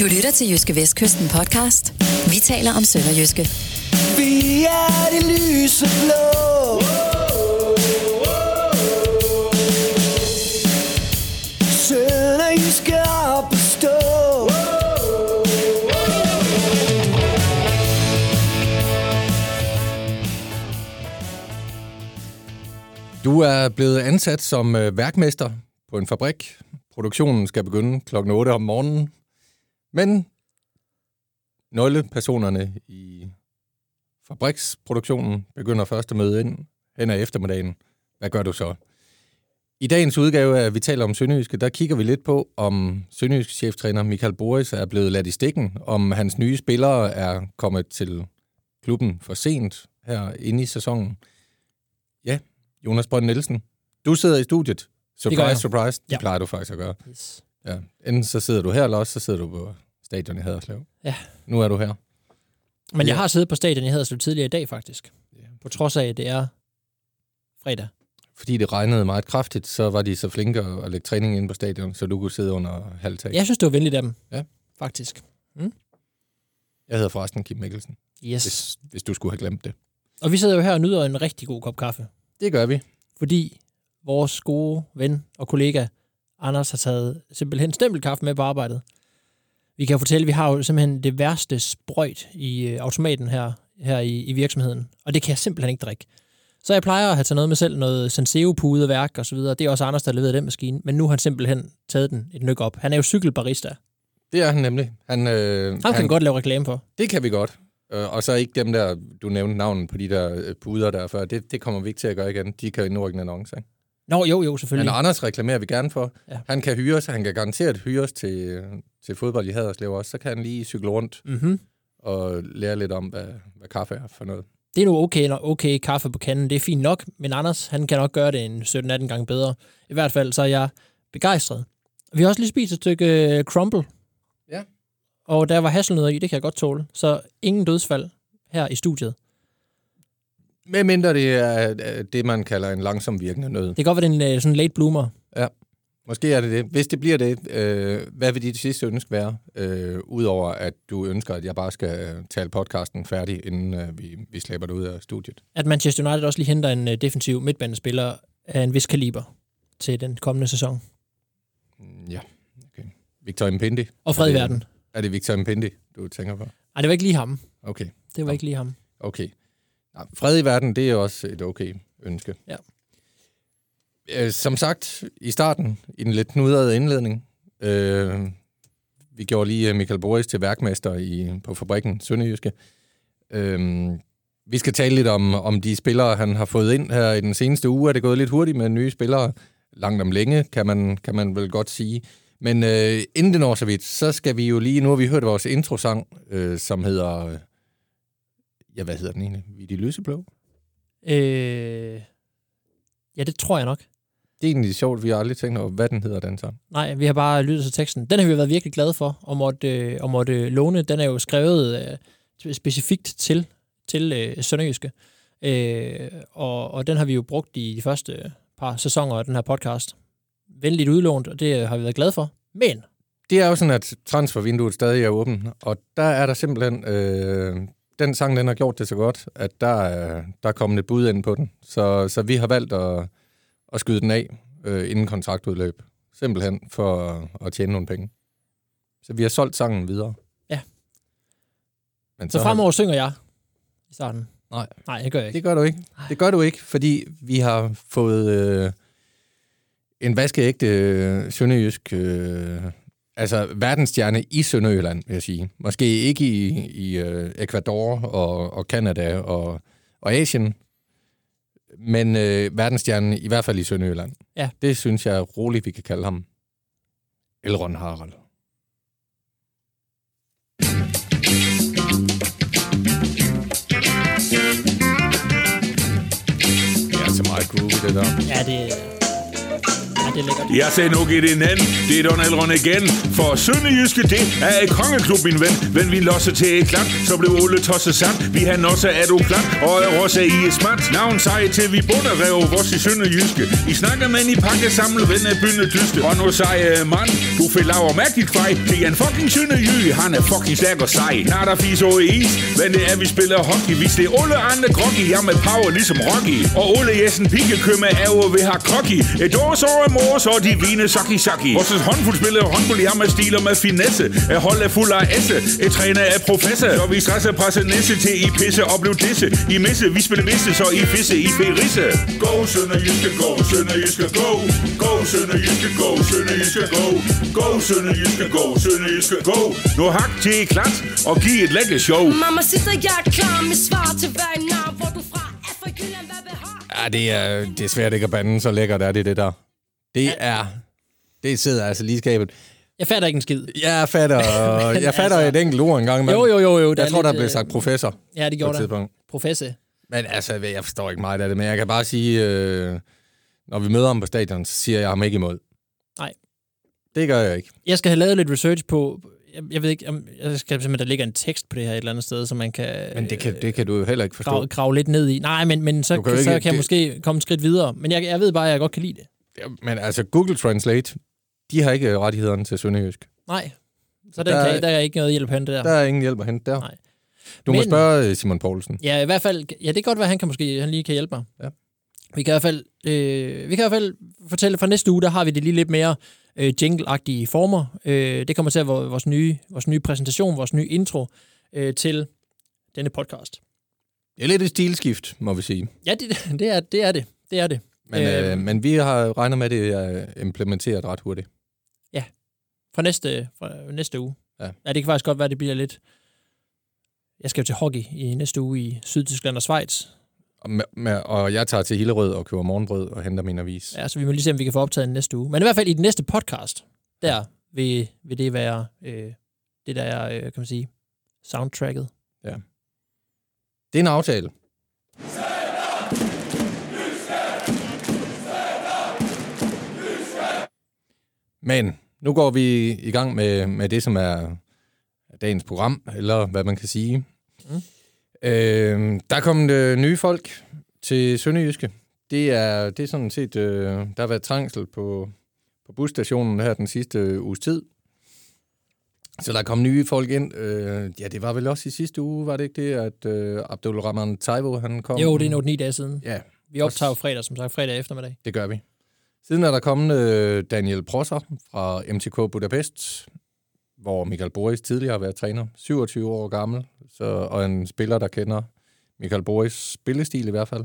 Du lytter til Jyske Vestkysten podcast. Vi taler om Sønderjyske. Vi er det lyse blå. Sønderjyske op at stå. Du er blevet ansat som øh, værkmester på en fabrik. Produktionen skal begynde klokken 8 om morgenen. Men nøglepersonerne i fabriksproduktionen begynder først at møde ind hen ad eftermiddagen. Hvad gør du så? I dagens udgave af Vi taler om Sønderjyske, der kigger vi lidt på, om Sønderjyske cheftræner Michael Boris er blevet ladt i stikken, om hans nye spillere er kommet til klubben for sent her inde i sæsonen. Ja, Jonas Brønd Nielsen, du sidder i studiet. Surprise, surprise. Det Ja. plejer du faktisk at gøre. Yes. Ja. Enten så sidder du her, eller også så sidder du på stadion i Haderslev. Ja. Nu er du her. Men jeg har siddet på stadion i Haderslev tidligere i dag, faktisk. Ja. På trods af, at det er fredag. Fordi det regnede meget kraftigt, så var de så flinke at lægge træning ind på stadion, så du kunne sidde under halvtag. Jeg synes, det var venligt af dem. Ja. Faktisk. Jeg hedder forresten Kim Mikkelsen, Yes. hvis, hvis du skulle have glemt det. Og vi sidder jo her og nyder en rigtig god kop kaffe. Det gør vi. Fordi vores gode ven og kollega, Anders, har taget simpelthen stempelkaffe med på arbejdet. Vi kan fortælle, at vi har jo simpelthen det værste sprøjt i øh, automaten her, her i, i virksomheden. Og det kan jeg simpelthen ikke drikke. Så jeg plejer at have taget noget med selv, noget Senseo værk og så videre. Det er også Anders, der leverede den maskine. Men nu har han simpelthen taget den et nyk op. Han er jo cykelbarista. Det er han nemlig. Han, øh, Han kan han, godt lave reklame for. Det kan vi godt. Øh, og så ikke dem der, du nævnte navnen på de der øh, puder der før. Det, det kommer vi ikke til at gøre igen. De kan ikke en annonce. Ikke? Nå, jo, jo, Men selvfølgelig. Anders reklamerer vi gerne for. Ja. Han kan hyres, han kan garanteret hyres til, til fodbold i Haderslev også. Så kan han lige cykle rundt Mm-hmm. og lære lidt om, hvad, hvad kaffe er for noget. Det er nu okay, når okay kaffe på kanden. Det er fint nok, men Anders, han kan nok gøre det en 17-18 gange bedre. I hvert fald, så er jeg begejstret. Vi har også lige spist et stykke øh, crumble. Ja. Og der var hasselnødder i, det kan jeg godt tåle. Så ingen dødsfald her i studiet. Med mindre det er øh, det, man kalder en langsom virkende nød. Det kan godt være, det er en øh, sådan late bloomer. Måske er det det. Hvis det bliver det, øh, hvad vil dit sidste ønske være? Øh, Udover at du ønsker, at jeg bare skal øh, tale podcasten færdig, inden øh, vi, vi slæber det ud af studiet. At Manchester United også lige henter en øh, defensiv midtbanespiller af en vis kaliber til den kommende sæson. Mm, Ja, okay. Victor Mpendi. Og fred i Er det- verden. Er det Victor Mpendi, du tænker på? Nej, det var ikke lige ham. Okay, Det var Nå. ikke lige ham. okay. Nej, fred i verden, det er også et okay ønske. Ja. Øh, som sagt, i starten, i den lidt knudrede indledning, øh, vi gjorde lige øh, Michael Boris til værkmester i, på fabrikken Sønderjyske. Øh, vi skal tale lidt om, om de spillere, han har fået ind her i den seneste uge. Er det gået lidt hurtigt med nye spillere? Langt om længe, kan man, kan man vel godt sige. Men øh, inden det når så vidt, så skal vi jo lige... Nu har vi hørt vores introsang, øh, som hedder... Øh, ja, hvad hedder den egentlig? Vi de lyseblå? Øh... Ja, det tror jeg nok. Det er egentlig sjovt, vi har aldrig tænkt over, hvad den hedder, den sang. Nej, vi har bare lyttet til teksten. Den har vi været virkelig glade for, og måtte, øh, og måtte øh, låne. Den er jo skrevet øh, specifikt til, til øh, Sønderjyske. Øh, og, og den har vi jo brugt i de første par sæsoner af den her podcast. Venligt udlånt, og det har vi været glade for. Men Det er jo sådan, at transfervinduet stadig er åbent, og der er der simpelthen... Øh, den sang, den har gjort det så godt, at der er, der er kommet et bud ind på den. Så, så vi har valgt at, at skyde den af øh, inden kontraktudløb. Simpelthen for at, tjene nogle penge. Så vi har solgt sangen videre. Ja. Men så har- fremover synger jeg i starten. Nej. Nej, det gør jeg ikke. Det gør du ikke. Det gør du ikke, fordi vi har fået øh, en vaskeægte øh, sønderjysk, øh, altså verdensstjerne i Sønderjylland, vil jeg sige. Måske ikke i, i øh, Ecuador og, og Canada og, og Asien, men øh, verdensstjerne i hvert fald i Sønderjylland. Ja. Det synes jeg roligt, vi kan kalde ham. Elron Harald. Det er altså meget groovy, det der. Ja, det, ja, det er lækkert. Jeg sagde nu i det en anden, det er Donald Ron igen. For Sønderjyske, det er et kongeklub, min ven. Men vi losser til et klart, så blev Ole tosset sand. Vi har også er du klart, og er også i et smart. Navn sej til vi bunder rev vores i Sønderjyske. I snakker med i pakke samlet, ven af bynde dyste. Og nu sej øh, mand, du fik laver mærkeligt fej. Det er en fucking Sønderjy, han er fucking stærk og sej. Når der fis over is, men det er vi spiller hockey. Hvis det er Ole Arne groggy, jeg med power ligesom Rocky. Og Ole Jessen Pikkekømme er jo ved har krokki. Et års over og de vine saki saki. Vores håndfuld spiller håndbold, jeg med stil og med finesse. Er hold er fuld af esse. Et træner er professor. Så vi stresser presse næse til I pisse og blev disse. I misse, vi spiller visse, så I fisse, I ferisse. Go, Sønderjyske, go, Sønderjyske, go. Go, Sønderjyske, go, Sønderjyske, go. Go, Sønderjyske, go, Sønderjyske, go. Nu hak til i klat og giv et lækker show. Mamma sitter jeg er klar med svar til hver navn, hvor du fra er fra Jylland, hvad behag? Ja, det er, det er svært ikke at bande, så lækkert er det, det der. Det er... Det sidder altså lige skabet. Jeg fatter ikke en skid. Jeg fatter, jeg fatter altså- et enkelt ord engang. Jo, jo, jo, jo. Jeg tror, der blev øh, sagt professor Ja, det gjorde der. Professor. Men altså, jeg forstår ikke meget af det, men jeg kan bare sige, øh, når vi møder ham på stadion, så siger jeg ham ikke imod. Nej. Det gør jeg ikke. Jeg skal have lavet lidt research på... Jeg, jeg ved ikke, om jeg skal simpelthen, der ligger en tekst på det her et eller andet sted, så man kan, Men det kan, det kan du jo heller ikke forstå. grave, grave lidt ned i. Nej, men, men så, kan kan, så ikke- kan jeg det- måske komme et skridt videre. Men jeg, jeg ved bare, at jeg godt kan lide det. Ja, Men altså, Google Translate, de har ikke rettighederne til Sønderjysk. Nej. Så der, Der- kan, der er ikke noget hjælp hen det der. Der er ingen hjælp at hente der. Nej. Du må Men- spørge øh, Simon Poulsen. Ja, i hvert fald... Ja, det kan godt være, han kan måske han lige kan hjælpe mig. Ja. Vi kan i hvert fald, øh, vi kan i hvert fald fortælle, fra næste uge, der har vi det lige lidt mere øh, jingle-agtige former. Øh, det kommer til at være vores nye, vores nye præsentation, vores nye intro øh, til denne podcast. Det er lidt et stilskift, må vi sige. Ja, det, det, er, det er det. Det er det. Men, øh, Øh, men vi har regnet med, at det er implementeret ret hurtigt. Fra næste, fra næste uge. Ja. ja, det kan faktisk godt være, at det bliver lidt... Jeg skal jo til hockey i næste uge i Sydtyskland og Schweiz. Og, med, med, og jeg tager til Hillerød og køber morgenbrød og henter min avis. Ja, så vi må lige se, om vi kan få optaget den næste uge. Men i hvert fald i den næste podcast, der vil, vil det være øh, det, der er, øh, kan man sige, soundtracket. Det er en aftale. Men nu går vi i gang med, med det, som er dagens program, eller hvad man kan sige. Mm. Øh, der er kommet øh, nye folk til Sønderjyske. Det er, det er sådan set, øh, der har været trængsel på, på busstationen her den sidste uges tid. Så der er kommet nye folk ind. Øh, ja, det var vel også i sidste uge, var det ikke det, at øh, Abdul Rahman Taivo, han kom? Jo, det er nu 8-9 dage siden. Ja, Vi optager jo fredag, som sagt, fredag eftermiddag. det gør vi. Siden er der kommet øh, Daniel Prosser fra MTK Budapest, hvor Michael Boris tidligere har været træner. 27 år gammel, så, og en spiller, der kender Michael Boris spillestil i hvert fald.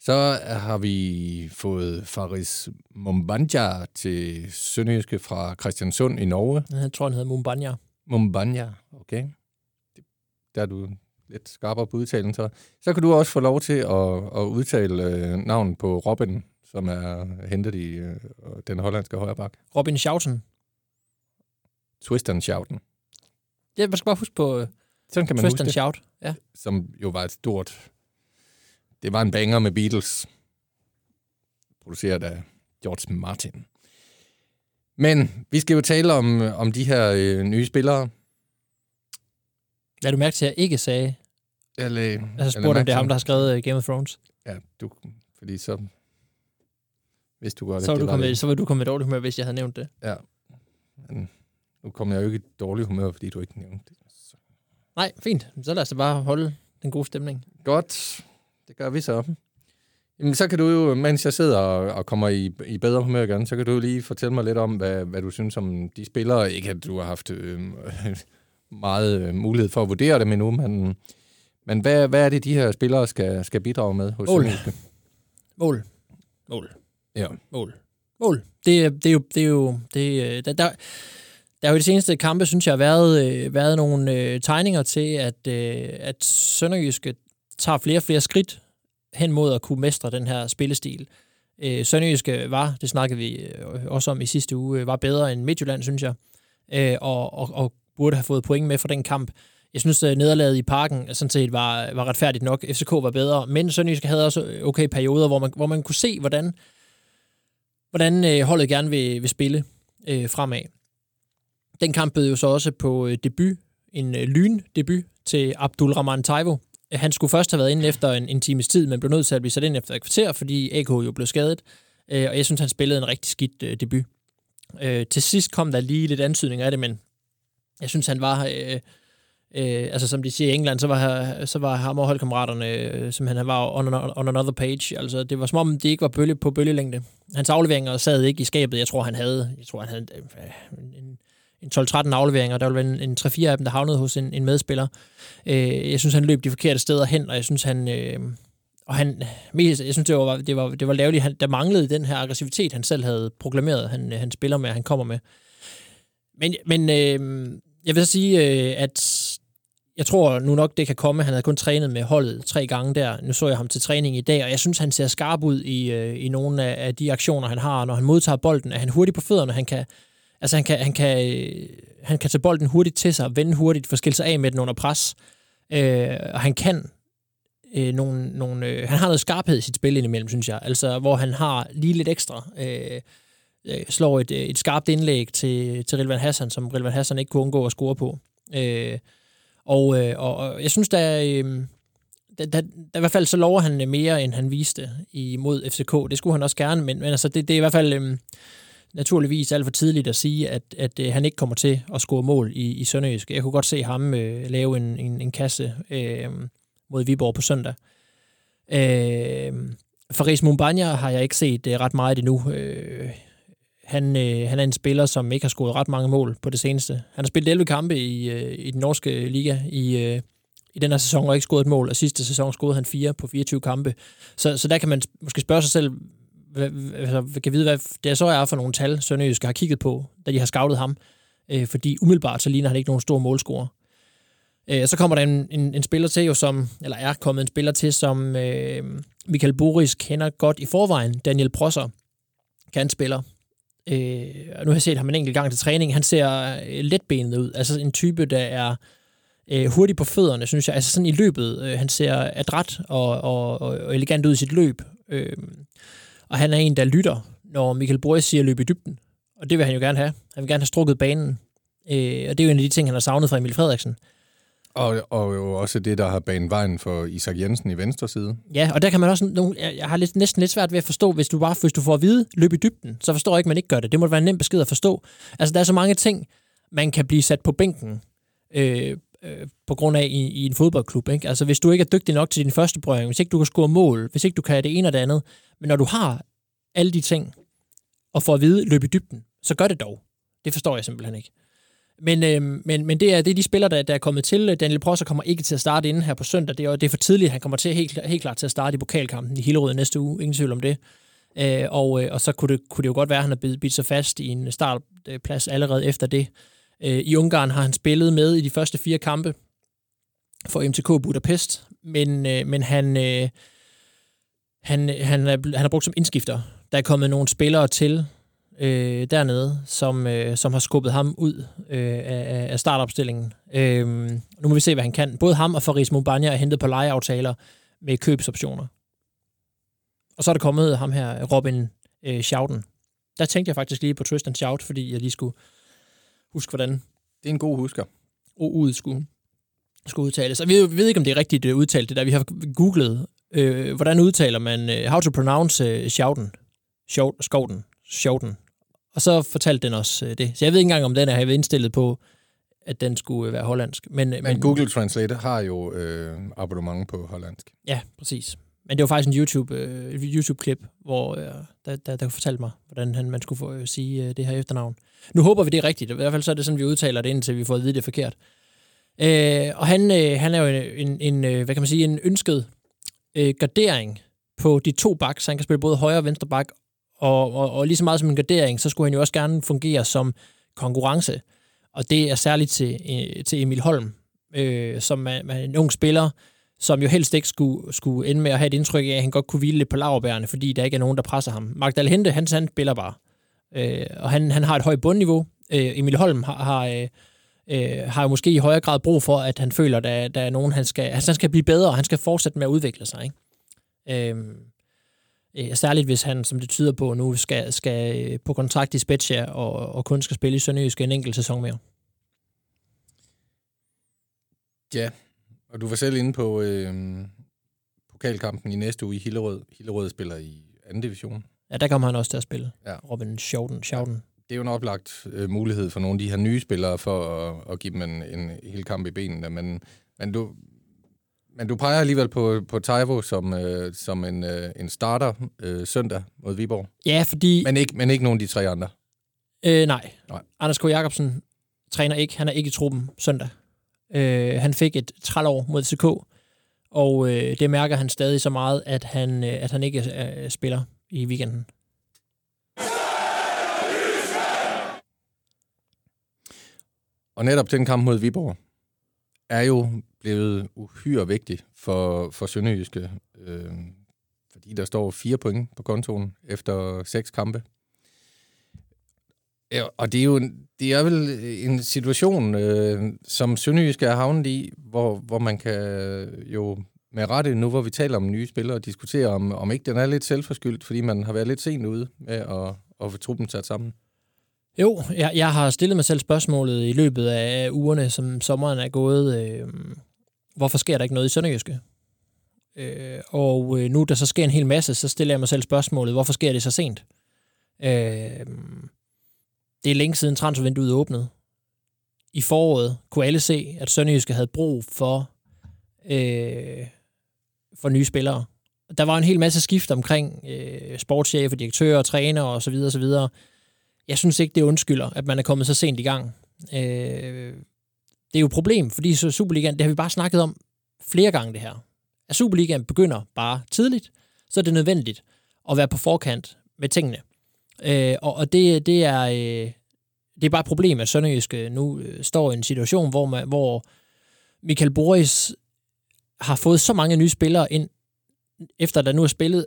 Så har vi fået Faris Mumbanja til Sønderjyske fra Christiansund i Norge. Jeg tror, han hedder Mumbanya. Mumbanja, okay. Der er du lidt skarpere på udtalen, så. Så kan du også få lov til at, at udtale øh, navnet på Robin, som er hentet i øh, den hollandske højreback. Robin Schouten. Twist and Shouten. Ja, man skal bare huske på uh, Sådan kan man Twist huske and det, Shout. Ja. som jo var et stort... Det var en banger med Beatles, produceret af George Martin. Men vi skal jo tale om, om de her øh, nye spillere. Lad du mærke til, at jeg ikke sagde, Eller, altså spurgte, om det er ham, der har skrevet uh, Game of Thrones. Ja, du, fordi så... Hvis du godt Så var, det du kommet, det. så var du kommet i dårlig humør, hvis jeg havde nævnt det. Men nu kommer jeg jo ikke i dårlig humør, fordi du ikke nævnte det. Så. Nej, fint. Så lad os bare holde den gode stemning. Godt, det gør vi så. Jamen, så kan du jo, mens jeg sidder og, og kommer i, i bedre humør igen, så kan du jo lige fortælle mig lidt om, hvad, hvad du synes om de spillere. Ikke at du har haft øh, meget øh, mulighed for at vurdere dem endnu, men, men hvad, hvad er det, de her spillere skal, skal bidrage med hos Mål. Sønderjyske? Mål. Mål. Ja. Mål. Mål. Det, det er jo... Det er jo det, øh, der, der, der har jo i de seneste kampe, synes jeg, været, øh, været nogle øh, tegninger til, at, øh, at Sønderjyske øh, tager flere og flere skridt hen mod at kunne mestre den her spillestil. Øh, Sønderjyske øh, var, det snakkede vi også om i sidste uge, var bedre end Midtjylland, synes jeg, øh, og, og, og burde have fået point med fra den kamp. Jeg synes, at nederlaget i parken sådan set var, var retfærdigt nok. FCK var bedre, men Sønderjyske havde også okay perioder, hvor man, hvor man kunne se, hvordan hvordan øh, holdet gerne vil, vil spille øh, fremad. Den kamp bød jo så også på øh, debut, en øh, lyndebut til Abdul Rahman Taivo. Han skulle først have været inde efter en, en times tid, men blev nødt til at blive sat ind efter et kvarter, fordi AK jo blev skadet. Øh, og jeg synes, han spillede en rigtig skidt øh, debut. Øh, til sidst kom der lige lidt antydning af det, men jeg synes, han var... Øh, øh, altså som de siger i England, så var, så var ham og holdkammeraterne, øh, som han var on, on another page. Altså, det var som om, det ikke var bølge på bølgelængde. Hans afleveringer sad ikke i skabet. Jeg tror, han havde, jeg tror, han havde en, øh, en 12-13 afleveringer. Der var en, en 3-4 af dem, der havnede hos en, en medspiller. Øh, jeg synes, han løb de forkerte steder hen, og jeg synes, han... Øh, og han, mest, jeg synes, det var, det var, det var lavligt. Han, der manglede den her aggressivitet, han selv havde proklameret, han, han spiller med, han kommer med. Men, men øh, jeg vil så sige, øh, at jeg tror nu nok, det kan komme. Han havde kun trænet med holdet tre gange der. Nu så jeg ham til træning i dag, og jeg synes, han ser skarp ud i, øh, i nogle af, af de aktioner, han har. Når han modtager bolden, er han hurtig på fødderne. Han kan, altså han kan, han kan, øh, han kan tage bolden hurtigt til sig, vende hurtigt, forskille sig af med den under pres. Øh, og han kan øh, nogle, nogle, øh, han har noget skarphed i sit spil indimellem, synes jeg. Altså, hvor han har lige lidt ekstra. Øh, øh slår et, øh, et skarpt indlæg til, til Rilvan Hassan, som Rilvan Hassan ikke kunne undgå at score på. Øh, og, øh, og, og jeg synes, der, øh, der, der, der i hvert fald så lover han øh, mere, end han viste imod FCK. Det skulle han også gerne, men, men altså, det, det er i hvert fald øh, naturligvis alt for tidligt at sige, at, at øh, han ikke kommer til at score mål i, i Sønderjysk. Jeg kunne godt se ham øh, lave en, en, en kasse øh, mod Viborg på søndag. Øh, Faris Mumbanya har jeg ikke set øh, ret meget endnu. Øh, han, øh, han er en spiller, som ikke har scoret ret mange mål på det seneste. Han har spillet 11 kampe i, øh, i den norske liga i, øh, i den her sæson og ikke scoret et mål, og sidste sæson scorede han 4 på 24 kampe. Så, så der kan man måske spørge sig selv, hvad, altså, kan vide, hvad det så er for nogle tal, Sønderjysk har kigget på, da de har scoutet ham. Øh, fordi umiddelbart så ligner han ikke nogen stor målscorer. Øh, så kommer der en, en, en spiller til, jo, som, eller er kommet en spiller til, som øh, Michael Boris kender godt i forvejen. Daniel Prosser, kan spiller. Øh, og nu har jeg set ham en enkelt gang til træning. Han ser øh, letbenet ud. Altså en type, der er øh, hurtig på fødderne, synes jeg. Altså sådan i løbet. Øh, han ser adræt og, og, og elegant ud i sit løb. Øh, og han er en, der lytter, når Michael Boris siger løb i dybden. Og det vil han jo gerne have. Han vil gerne have strukket banen. Øh, og det er jo en af de ting, han har savnet fra Emil Frederiksen. Og, og jo også det, der har banet vejen for Isak Jensen i venstre side. Ja, og der kan man også... Nogle, jeg har lidt, næsten lidt svært ved at forstå, hvis du bare hvis du får at vide, løb i dybden, så forstår jeg ikke, at man ikke gør det. Det må være en nem besked at forstå. Altså, der er så mange ting, man kan blive sat på bænken øh, øh, på grund af i, i en fodboldklub. Ikke? Altså, hvis du ikke er dygtig nok til din første berøring, hvis ikke du kan score mål, hvis ikke du kan det ene og det andet, men når du har alle de ting, og får at vide, løb i dybden, så gør det dog. Det forstår jeg simpelthen ikke. Men, øh, men, men det, er, det er de spillere, der, der er kommet til. Daniel Prosser kommer ikke til at starte inden her på søndag. Det er, det er for tidligt. Han kommer til helt, helt klart til at starte i pokalkampen i Hillerød næste uge. Ingen tvivl om det. Øh, og, øh, og så kunne det, kunne det jo godt være, at han har bidt, bidt sig fast i en startplads allerede efter det. Øh, I Ungarn har han spillet med i de første fire kampe for MTK Budapest, men, øh, men han, øh, han, han, er, han er brugt som indskifter. Der er kommet nogle spillere til, øh, dernede, som, øh, som har skubbet ham ud øh, af, af startopstillingen. Øh, nu må vi se, hvad han kan. Både ham og Faris Mubanya er hentet på lejeaftaler med købsoptioner. Og så er der kommet ham her, Robin øh, Schouten. Der tænkte jeg faktisk lige på Tristan Schout, fordi jeg lige skulle huske, hvordan Det er en god husker. OU'et skulle, skulle udtales. Og vi, vi ved ikke, om det er rigtigt øh, udtalt, det der. Vi har googlet, øh, hvordan udtaler man, øh, how to pronounce øh, Schouten. Schouten. Schouten. Og så fortalte den også øh, det. Så jeg ved ikke engang, om den er indstillet på, at den skulle øh, være hollandsk. Men, Men, men Google Translate har jo øh, abonnement på hollandsk. Ja, præcis. Men det var faktisk en YouTube, øh, YouTube-klip, hvor øh, der, der, der fortalte mig, hvordan han, man skulle få, øh, sige øh, det her efternavn. Nu håber vi, det er rigtigt. I hvert fald så er det sådan, vi udtaler det, indtil vi får at vide, det er forkert. Øh, og han, øh, han er jo en, en, en, øh, hvad kan man sige, en ønsket øh, gardering på de to backs. Han kan spille både højre og venstre bak, og, og, og lige så meget som en gardering, så skulle han jo også gerne fungere som konkurrence. Og det er særligt til, øh, til Emil Holm, øh, som er, er en ung spiller, som jo helst ikke skulle, skulle ende med at have et indtryk af, at han godt kunne hvile lidt på laverbærene, fordi der ikke er nogen, der presser ham. Magdal Hente, han, han spiller bare. Øh, og han, han har et højt bundniveau. Øh, Emil Holm har, har, øh, øh, har jo måske i højere grad brug for, at han føler, at der, der er nogen, han skal, altså, han skal blive bedre, og han skal fortsætte med at udvikle sig. Ikke? Øh, særligt hvis han, som det tyder på nu, skal, skal øh, på kontrakt i Spezia og, og kun skal spille i Sønderjysk en enkelt sæson mere. Ja, og du var selv inde på øh, pokalkampen i næste uge i Hillerød. Hillerød spiller i anden division. Ja, der kommer han også til at spille. Ja. Robin Schouten. Schouten. Det er jo en oplagt øh, mulighed for nogle af de her nye spillere for at, at give dem en, en hel kamp i benene, men, men du, men du peger alligevel på, på Taivo som, øh, som en, øh, en starter øh, søndag mod Viborg. Ja, fordi... Men ikke, men ikke nogen af de tre andre. Øh, nej. Nej. Anders K. Jacobsen træner ikke. Han er ikke i truppen søndag. Øh, han fik et trælår mod CK, og øh, det mærker han stadig så meget, at han, øh, at han ikke øh, spiller i weekenden. Og netop den kamp mod Viborg er jo blevet uhyre vigtig for, for Sønderjyske, øh, fordi der står fire point på kontoen efter seks kampe. Ja, og det er jo en, det er vel en situation, øh, som Sønderjyske er havnet i, hvor, hvor man kan jo med rette, nu hvor vi taler om nye spillere, diskutere, om, om ikke den er lidt selvforskyldt, fordi man har været lidt sent ude med at, at få truppen sat sammen. Jo, jeg, jeg har stillet mig selv spørgsmålet i løbet af ugerne, som sommeren er gået. Øh, hvorfor sker der ikke noget i Sønderjyske? Øh, og øh, nu der så sker en hel masse, så stiller jeg mig selv spørgsmålet, hvorfor sker det så sent? Øh, det er længe siden transfervinduet åbnede. I foråret kunne alle se, at Sønderjyske havde brug for, øh, for nye spillere. Der var en hel masse skift omkring øh, sportschefer, direktører, træner og så videre, så videre. Jeg synes ikke, det undskylder, at man er kommet så sent i gang. Øh, det er jo et problem, fordi så Superligaen, det har vi bare snakket om flere gange det her. At Superligaen begynder bare tidligt, så er det nødvendigt at være på forkant med tingene. Øh, og og det, det, er, øh, det er bare et problem, at Sønderjyske øh, nu øh, står i en situation, hvor, man, hvor Michael Boris har fået så mange nye spillere ind, efter der nu er spillet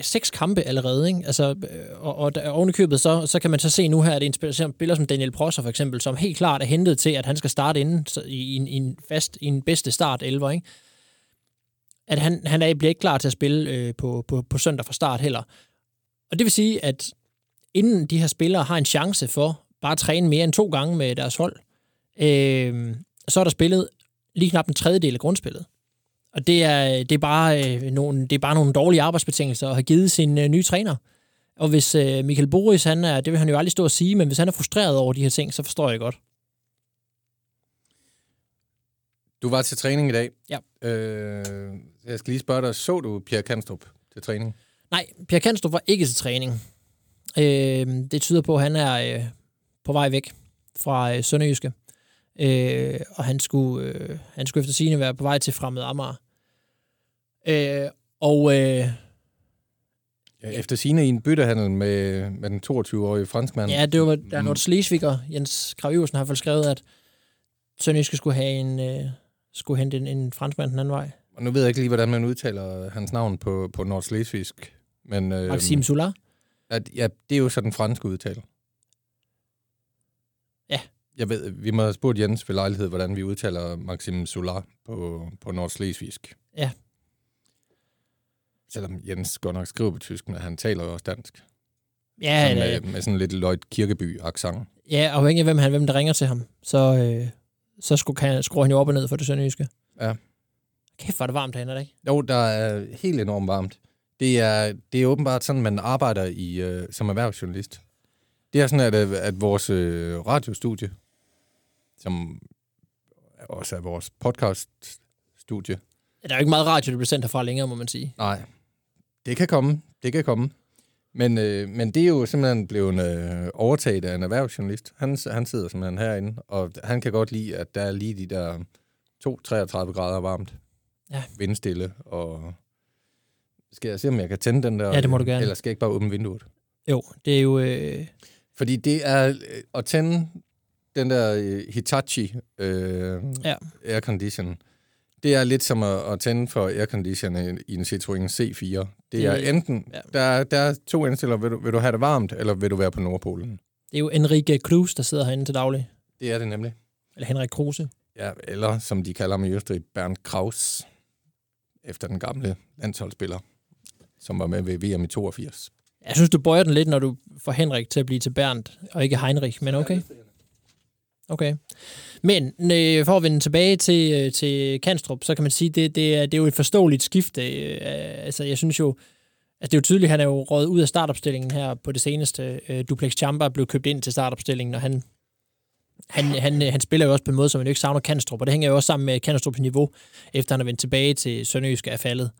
seks kampe allerede, ikke? Altså, øh, og, og, og, og købet, så, så kan man så se nu her, at en spiller, spiller som Daniel Prosser for eksempel, som helt klart er hentet til, at han skal starte inden så, i, i, en, i en fast, i en bedste start 11, ikke? At han, han er, bliver ikke klar til at spille øh, på, på, på søndag fra start heller. Og det vil sige, at inden de her spillere har en chance for bare at træne mere end to gange med deres hold, øh, så er der spillet lige knap en tredjedel af grundspillet. Og det er, det er, bare, øh, nogle, det er bare nogle dårlige arbejdsbetingelser at have givet sin øh, nye træner. Og hvis øh, Michael Boris, han er, det vil han jo aldrig stå og sige, men hvis han er frustreret over de her ting, så forstår jeg godt. Du var til træning i dag. Ja. Øh, jeg skal lige spørge dig, så du Pierre Kanstrup til træning? Nej, Pierre Kanstrup var ikke til træning. Øh, det tyder på, at han er øh, på vej væk fra øh, Sønderjyske. Øh, og han skulle, øh, han skulle efter sigende være på vej til Fremad Amager. Øh, og øh, Ja, efter sine i en byttehandel med, med den 22-årige franskmand. ja, det var der Nord Slesviger, Jens Grav Iversen har i hvert fald skrevet, at Sønderjyske skulle have en, øh, skulle hente en, en franskmand den anden vej. Og nu ved jeg ikke lige, hvordan man udtaler hans navn på, på nordslesvigsk. Men, øh, Maxime Solar. at, ja, det er jo så den franske udtale. Ja. Jeg ved, vi må have spurgt Jens ved lejlighed, hvordan vi udtaler Maxime Solar på, på nordslesvigsk. Ja. Selvom Jens godt nok skriver på tysk, men han taler jo også dansk. Ja, Sådan ja, med, med sådan lidt Lloyd Kirkeby-accent. ja, afhængig af hvem, han, hvem der ringer til ham, så, øh, så skulle, kan, skruer han jo op og ned for det sønderjyske. Ja. Kæft, hvor er det varmt herinde, er det ikke? Jo, der er helt enormt varmt. Det er, det er åbenbart sådan, man arbejder i øh, som erhvervsjournalist. Det er sådan, at, øh, at vores øh, radiostudie, som også er vores podcaststudie, Der er jo ikke meget radio, der bliver sendt herfra længere, må man sige. nej, det kan komme, det kan komme. Men, øh, men det er jo simpelthen blevet øh, overtaget af en erhvervsjournalist. Han, han sidder simpelthen herinde, og han kan godt lide, at der er lige de der 2-33 grader varmt. Ja. Vindstille, og skal jeg se, om jeg kan tænde den der? Ja, det må du gerne. Eller skal jeg ikke bare åbne vinduet? Jo, det er jo... Øh, Fordi det er øh, at tænde den der øh, Hitachi øh, Ja. aircondition. Det er lidt som at, at tænde for aircondition i, en Citroën C4. Det, Det- er enten, ja. der, er- der er to indstiller, vil du, vil du have det varmt, eller vil du være på Nordpolen? det er jo Enrique Cruz, der sidder herinde til daglig. Det er det nemlig. Eller Henrik Kruse. Ja, eller som de kalder ham i Østrig, Bernd Kraus, efter den gamle landsholdsspiller. som var med ved VM i 82. Jeg synes, du bøjer den lidt, når du får Henrik til at blive til Bernd, og ikke Heinrich, men okay. Okay. Men øh, for at vende tilbage til, øh, til Kanstrup, så kan man sige, det, det, er, det er jo et forståeligt skifte. Øh, øh, altså, jeg synes jo, altså det er jo tydeligt, at han er jo røget ud af startopstillingen her på det seneste. Øh, Duplex Chamba blev købt ind til startopstillingen, og han, han, han, øh, han spiller jo også på en måde, som man jo ikke savner Kanstrup, og det hænger jo også sammen med Kanstrups niveau, efter han er vendt tilbage til Sønderjysk er faldet,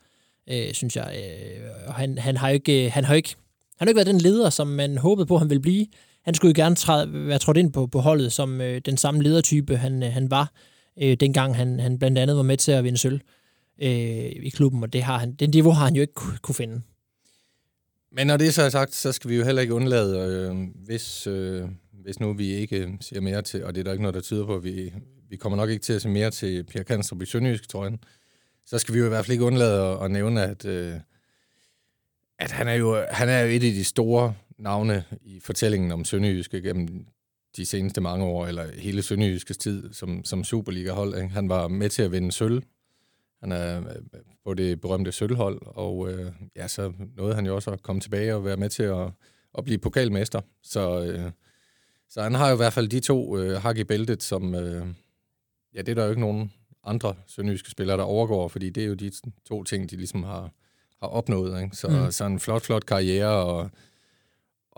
øh, synes jeg. Øh, og han, han har jo ikke, øh, han har jo ikke, han har ikke været den leder, som man håbede på, han ville blive. Han skulle jo gerne træde, være trådt ind på, på holdet som øh, den samme ledertype, han, øh, han var, øh, dengang han, han blandt andet var med til at vinde sølv øh, i klubben, og det har han, den niveau har han jo ikke kunne finde. Men når det så er sagt, så skal vi jo heller ikke undlade, øh, hvis, øh, hvis nu vi ikke øh, ser mere til, og det er der ikke noget, der tyder på, at vi, vi kommer nok ikke til at se mere til Pierre Kanstrup i Sønderjysk, tror jeg, så skal vi jo i hvert fald ikke undlade at, at nævne, at, øh, at han, er jo, han er jo et af de store navne i fortællingen om Sønderjyske gennem de seneste mange år, eller hele Sønderjyskes tid som, som Superliga-hold. Ikke? Han var med til at vinde sølv. Han er øh, på det berømte sølvhold, og øh, ja, så nåede han jo også at komme tilbage og være med til at, at blive pokalmester. Så, øh, så han har jo i hvert fald de to øh, hak i bæltet, som, øh, ja, det er der jo ikke nogen andre sønderjyske spillere, der overgår, fordi det er jo de to ting, de ligesom har, har opnået. Ikke? Så, Mm. mm. så en flot, flot karriere, og,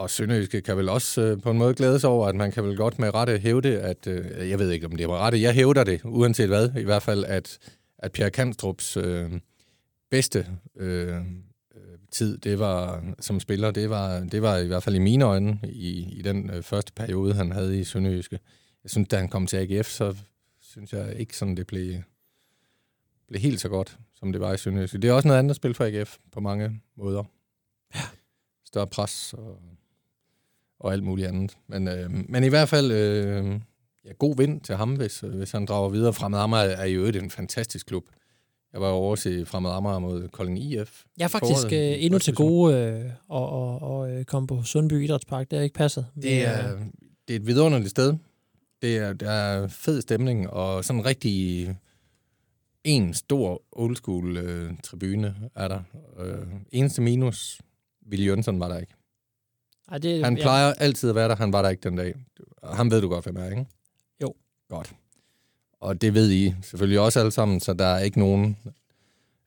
og Sønderjyske kan vel også øh, på en måde glæde sig over, at man kan vel godt med rette hævde, at, øh, jeg ved ikke, om det er med rette, jeg hævder det, uanset hvad, i hvert fald, at, at Pierre Kanstrups øh, bedste øh, øh, tid, det var som spiller, det var, det var i hvert fald i mine øjne, i, i den øh, første periode, han havde i Sønderjyske. Jeg synes, da han kom til AGF, så synes jeg ikke sådan, det blev, blev helt så godt, som det var i Sønderjyske. Det er også noget andet at spille for AGF på mange måder. Ja. Større pres og, og alt muligt andet. Men, øh, men i hvert fald øh, ja, god vind til ham, hvis, øh, hvis han drager videre. Fremad Amager er jo en fantastisk klub. Jeg var over til Fremad Amager mod Kolding IF. Jeg er faktisk øh, endnu til gode øh, og, og, og øh, komme på Sundby Idrætspark. Det har ikke passet. Det er, det er et vidunderligt sted. Det er, der er fed stemning, og sådan en rigtig en stor old school øh, tribune er der. Øh, eneste minus, Willy Jønsson var der ikke. Ej, det, Han plejer altid at være der, han var der ikke den dag. Han ved du godt, hvem er, ikke? Jo. Godt. Og det ved I selvfølgelig også alle sammen, så der er ikke nogen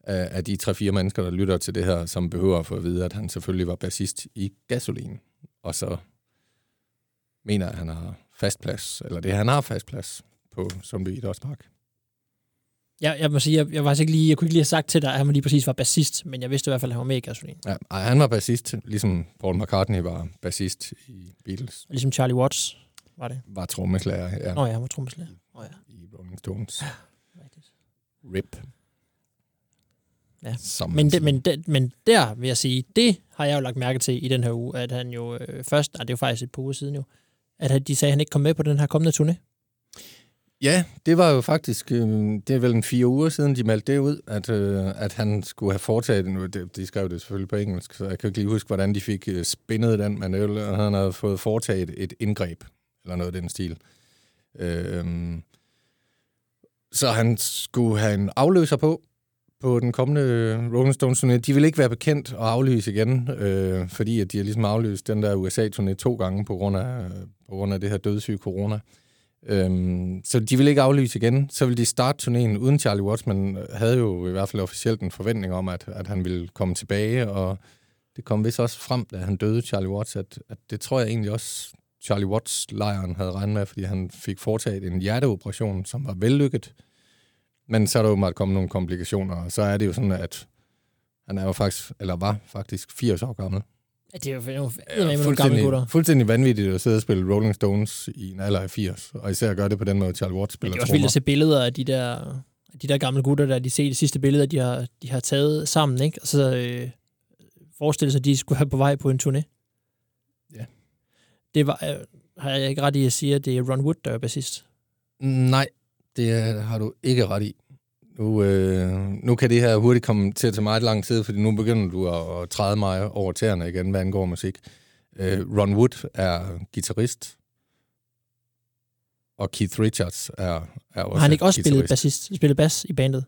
af, de tre-fire mennesker, der lytter til det her, som behøver at få at vide, at han selvfølgelig var bassist i Gasolin. Og så mener at han har fast plads, eller det han har fast plads på Sundby Idrætspark. Jeg, jeg må sige, jeg, jeg, var ikke lige, jeg kunne ikke lige have sagt til dig, at han lige præcis var bassist, men jeg vidste i hvert fald, at han var med i Gasolin. Ja, ej, han var bassist, ligesom Paul McCartney var bassist i Beatles. Ligesom Charlie Watts var det. Var trommeslager ja, Nå ja, han var trommeslager. Nå ja, i Rolling Stones. rigtigt. RIP. Ja. Som Men, det, men, det, men der vil jeg sige, det har jeg jo lagt mærke til i den her uge, at han jo øh, først, nej, det er jo faktisk et par uger siden jo, at de sagde, at han ikke kom med på den her kommende turné. Ja, det var jo faktisk, øh, det er vel en fire uger siden, de meldte det ud, at, øh, at han skulle have foretaget, nu, det, de skrev det selvfølgelig på engelsk, så jeg kan ikke lige huske, hvordan de fik øh, spændet den, men det, han havde fået foretaget et indgreb, eller noget af den stil. Øh, så han skulle have en afløser på, på den kommende øh, Rolling Stones turné. De vil ikke være bekendt og aflyse igen, øh, fordi at de har ligesom aflyst den der USA-turné to gange på grund af, øh, på grund af det her dødssyge corona. Øhm, så de ville ikke aflyse igen. Så ville de starte turnéen uden Charlie Watts, men øh, havde jo i hvert fald officielt en forventning om, at, at han ville komme tilbage, og det kom vist også frem, da han døde, Charlie Watts, at, at det tror jeg egentlig også, Charlie Watts-lejren havde regnet med, fordi han fik foretaget en hjerteoperation, som var vellykket. Men så er der jo måtte komme nogle komplikationer, og så er det jo sådan, at han er jo faktisk, eller var faktisk 80 år gammel. Ja, det er jo jo Ja, gamle fuldstændig, gutter. fuldstændig vanvittigt at sidde og spille Rolling Stones i en alder af 80, og især gøre det på den måde, Charlie Watts Men spiller det er også vildt at se billeder af de der, de der gamle gutter, der de ser de sidste billeder, de har, de har taget sammen, ikke? Og så øh, forestille sig, at de skulle have på vej på en turné. Ja. Det var, øh, har jeg ikke ret i at sige, at det er Ron Wood, der er bassist? Nej, det har du ikke ret i. Nu, øh, nu kan det her hurtigt komme til at tage meget lang tid, fordi nu begynder du at, at træde mig over tæerne igen, hvad angår musik. Øh, Ron Wood er guitarist, og Keith Richards er, er også Har han ikke også spillet guitarist. bassist, spillet bas i bandet?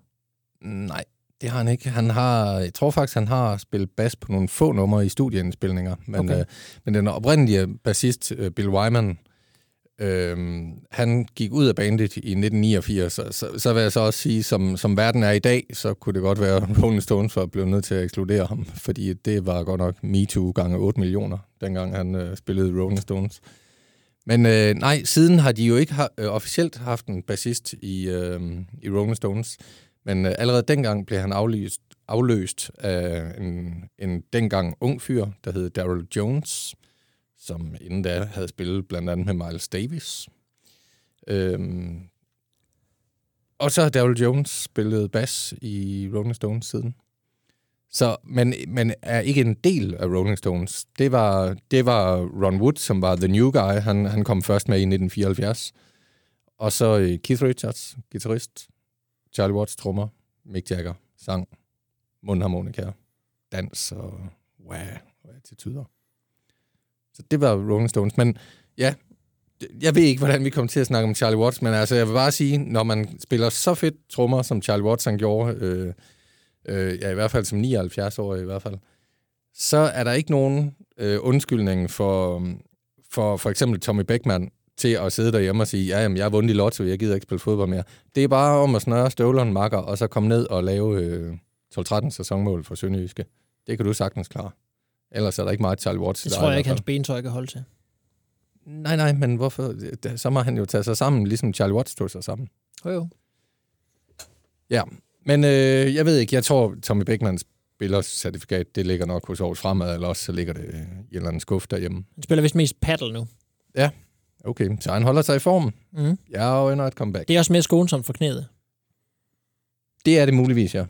Nej, Det har han ikke. Han har, jeg tror faktisk, han har spillet bas på nogle få numre i studieindspilninger. Men, Okay. okay. øh, men den oprindelige bassist, øh, Bill Wyman, øh, han gik ud af bandet i 1989. Så, så, så vil jeg så også sige, som, som verden er i dag, så kunne det godt være, at Rolling Stones var blevet nødt til at ekskludere ham. Fordi det var godt nok MeToo gange 8 millioner, dengang han øh, spillede Rolling Stones. Men øh, nej, siden har de jo ikke ha- øh, officielt haft en bassist i, øh, i Rolling Stones. Men øh, allerede dengang blev han aflyst, afløst af en, en dengang ung fyr, der hed Daryl Jones, som inden da havde spillet blandt andet med Miles Davis. Øhm, og så har Daryl Jones spillet bas i Rolling Stones siden. Så, men, men er ikke en del af Rolling Stones. Det var, det var Ron Wood, som var the new guy. Han, han kom først med i 1974. Og så øh, Keith Richards, guitarist. Charlie Watts, trommer. Mick Jagger, sang. Mundharmonika. Dans og wow, attituder. Så det var Rolling Stones. Men ja, jeg ved ikke, hvordan vi kommer til at snakke om Charlie Watts, men altså, jeg vil bare sige, når man spiller så fedt trommer, som Charlie Watts han gjorde, øh, øh, ja, i hvert fald som 79-årig i hvert fald, så er der ikke nogen øh, undskyldning for, for for eksempel Tommy Beckman til at sidde derhjemme og sige, ja, jamen, jeg har vundet i lotto, jeg gider ikke spille fodbold mere. Det er bare om at snøre støvlerne makker, og så komme ned og lave øh, 12-13 sæsonmål for Sønderjyske. Det kan du sagtens klare. Ellers er der ikke meget Charlie Watts. Det tror jeg ikke, hans bentøj kan holde til. Nej, nej, men hvorfor? Så må han jo tage sig sammen, ligesom Charlie Watts tog sig sammen. Jo, jo. Ja, men øh, jeg ved ikke, jeg tror, Tommy Beckmans spillercertifikat, det ligger nok hos Aarhus Fremad, eller også så ligger det øh, i en eller anden skuff derhjemme. Han spiller vist mest paddle nu. Okay, så han holder sig i formen. Mm. Jeg er jo under et comeback. Det er også mere skånsomt for knæet. Det er det muligvis, ja.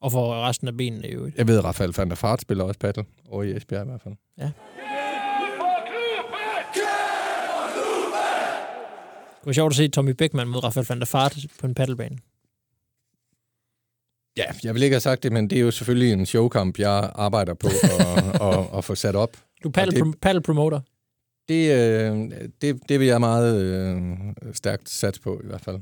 Og for resten af benene i øvrigt. Jeg ved, Rafael van der Fart spiller også paddle, over i Esbjerg i hvert fald. Det var sjovt at se Tommy Beckmann mod Rafael van der Fart på en paddlebane. Ja, jeg vil ikke have sagt det, men det er jo selvfølgelig en showkamp, jeg arbejder på at, at, at få sat op. Du er paddle, det- paddle promoter. Det, øh, det, det vil jeg meget øh, stærkt sats på, i hvert fald.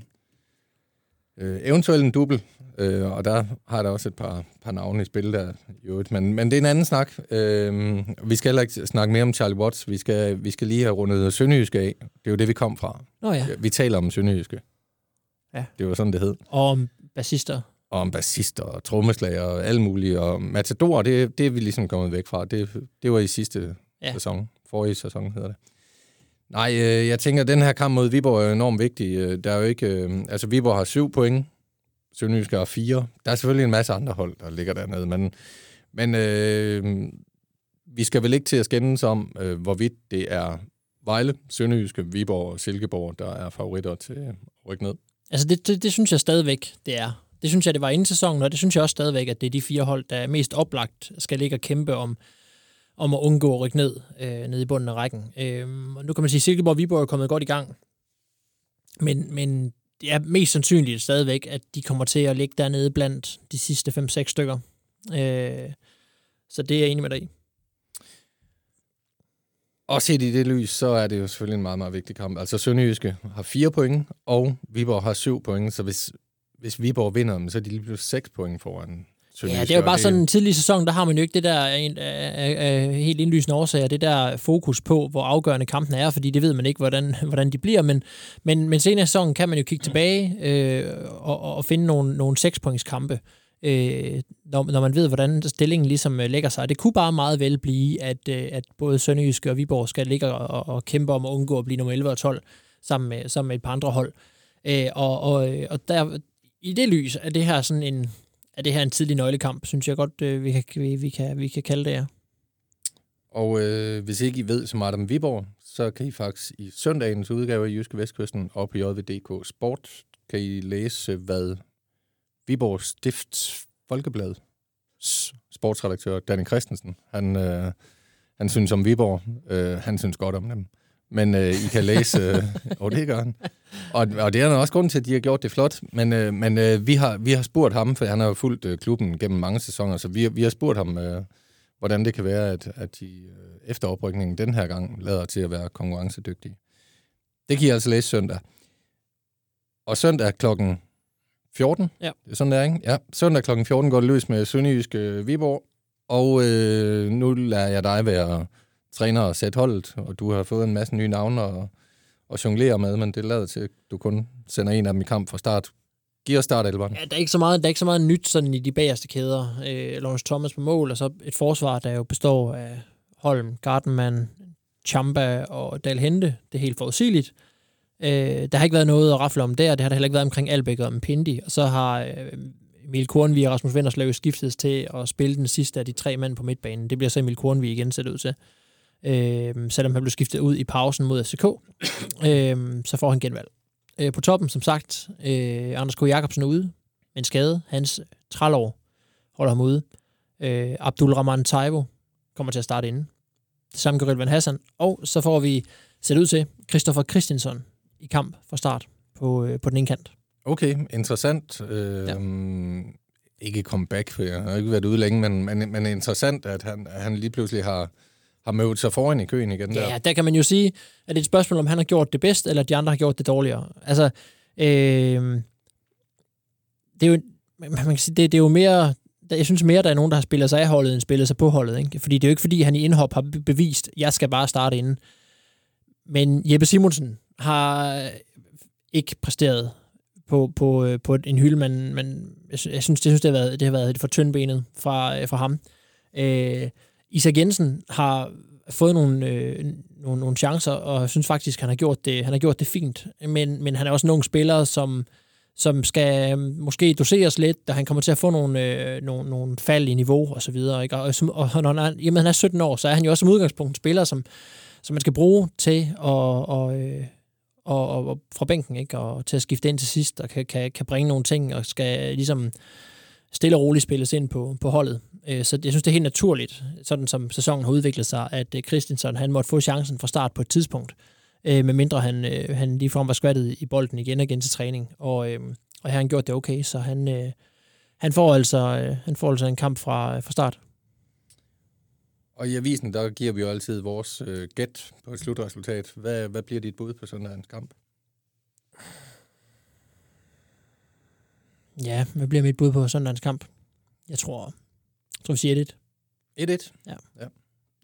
Øh, eventuelt en dubbel, øh, og der har der også et par, par navne i spil der, i øvrigt. Men, men det er en anden snak. Øh, vi skal heller ikke snakke mere om Charlie Watts. Vi skal, vi skal lige have rundet Sønderjyske af. Det er jo det, vi kom fra. Nå ja. Vi taler om Sønderjyske. Ja. Det var sådan, det hed. Og om bassister. Og om bassister og trommeslager og alle mulige. Og Matador, det, det er vi ligesom kommet væk fra. Det, det var i sidste ja. sæson. Forrige sæson hedder det. Nej, øh, jeg tænker, at den her kamp mod Viborg er enormt vigtig. Øh, der er jo ikke... Øh, altså, Viborg har syv point. Sønderjysk har fire. Der er selvfølgelig en masse andre hold, der ligger dernede, men, men øh, vi skal vel ikke til at skændes om, øh, hvorvidt det er Vejle, Sønderjyske, Viborg og Silkeborg, der er favoritter til at rykke ned. Altså det, det, det synes jeg stadigvæk, det er. Det synes jeg, det var inden sæsonen, og det synes jeg også stadigvæk, at det er de fire hold, der er mest oplagt skal ligge og kæmpe om, om at undgå at rykke ned, øh, ned i bunden af rækken. Øh, og nu kan man sige, at Silkeborg og Viborg er kommet godt i gang. Men, men det er mest sandsynligt stadigvæk, at de kommer til at ligge dernede blandt de sidste 5-6 stykker. Øh, så det er jeg enig med dig i. Og set i det lys, så er det jo selvfølgelig en meget, meget vigtig kamp. Altså Sønderjyske har fire point, og Viborg har syv point, så hvis, hvis Viborg vinder, dem, så er de lige pludselig seks point foran Ja, det er jo bare sådan en tidlig sæson, der har man jo ikke det der en, af, af, af helt indlysende årsager, det der fokus på, hvor afgørende kampen er, fordi det ved man ikke, hvordan, hvordan de bliver, men, men, men senere i sæsonen kan man jo kigge tilbage øh, og, og finde nogle, nogle sekspointskampe, øh, når, når man ved, hvordan stillingen ligesom øh, lægger sig. Det kunne bare meget vel blive, at, øh, at både Sønderjyske og Viborg skal ligge og, og kæmpe om at undgå at blive nummer 11 og 12 sammen med, sammen med et par andre hold. Øh, og, og, og der, i det lys er det her sådan en, er det her en tidlig nøglekamp, synes jeg godt, øh, vi, kan, vi, vi, kan, vi kan kalde det her. Og øh, hvis ikke I ved så meget om Viborg, så kan I faktisk i søndagens udgave af Jyske Vestkysten og på JVDK Sport, kan I læse, hvad Viborg Stifts Folkeblad sportsredaktør Danny Christensen, han, øh, han synes om Viborg. Øh, han synes godt om dem. Men øh, I kan læse... Øh, og det gør han. Og, og det er også grunden til, at de har gjort det flot. Men, øh, men øh, vi, har, vi har spurgt ham, for han har jo fulgt øh, klubben gennem mange sæsoner, så vi, vi har spurgt ham, øh, hvordan det kan være, at, at de øh, efter oprykningen den her gang lader til at være konkurrencedygtige. Det kan I altså læse søndag. Og søndag klokken 14. Ja. Det er sådan der, ikke? Ja. Søndag kl. 14 går det løs med Sønderjysk øh, Viborg. Og øh, nu lader jeg dig være træner og sætte holdet, og du har fået en masse nye navne og, og jonglere med, men det lader til, at du kun sender en af dem i kamp fra start. Giv os start, Elveren. Ja, der er ikke så meget, der er ikke så meget nyt sådan i de bagerste kæder. Øh, Lawrence Thomas på mål, og så et forsvar, der jo består af Holm, Gardenman, Chamba og Dal Hente. Det er helt forudsigeligt. Øh, der har ikke været noget at rafle om der. Det har der heller ikke været omkring Albæk og Pindi. Og så har øh, Emil Kornvig og Rasmus Venderslev skiftet til at spille den sidste af de tre mænd på midtbanen. Det bliver så Emil Kornvig igen sat ud til. Øh, selvom han blev skiftet ud i pausen mod FCK, øh, så får han genvalg. Øh, på toppen, som sagt, øh, Anders K. Jacobsen er ude med en skade. Hans trælår holder ham ude. Øh, Abdul Rahman Taibo kommer til at starte inden. Det samme gør Van Hassan. Og så får vi sat ud til Christopher Christensen i kamp fra start på, øh, på den ene kant. Okay, interessant. Øh, ja. Ikke comeback, for jeg har ikke været ude længe, men, men, men interessant, at han, at han lige pludselig har, har mødt sig foran i køen igen. Der. Ja, der kan man jo sige, at det er et spørgsmål, om han har gjort det bedst, eller de andre har gjort det dårligere. Altså, øh, det er jo, man kan sige, det, det er jo mere, jeg synes mere, der er nogen, der har spillet sig af holdet, end spillet sig på holdet. Ikke? Fordi det er jo ikke, fordi han i indhop har bevist, bevist, jeg skal bare starte inden. Men Jeppe Simonsen har ikke præsteret på, på, øh, på en hylde, men, men jeg, jeg synes, det, synes det, har været, det har været for tyndbenet fra, øh, fra ham. Øh, Isak Jensen har fået nogle, øh, nogle, nogle chancer, og jeg synes faktisk, han har gjort det, han har gjort det fint. Men, men han er også en ung spiller, som, som skal øh, måske doseres lidt, da han kommer til at få nogle, øh, nogle, nogle fald i niveau og så videre. Ikke? Og, og, og når han er, jamen, han er 17 år, så er han jo også som udgangspunkt en spiller, som, som man skal bruge til at, og, øh, og, og, og fra bænken, ikke? og til at skifte ind til sidst, og kan, kan, kan bringe nogle ting, og skal ligesom stille og roligt spilles ind på, på holdet. Øh, Så jeg synes, det er helt naturligt, sådan som sæsonen har udviklet sig, at øh, Christensen han måtte få chancen fra start på et tidspunkt, øh, medmindre han, han ligefrem var skvattet i bolden igen og igen til træning. Og, og her har han gjort det okay, så han, han, får altså, han får altså en kamp fra, fra start. Og i avisen, der giver vi jo altid vores øh, gæt på et slutresultat. Hvad, hvad bliver dit bud på søndagens kamp? Ja, hvad bliver mit bud på søndagens kamp? Jeg tror, tror vi siger 1 1-1? Ja. ja.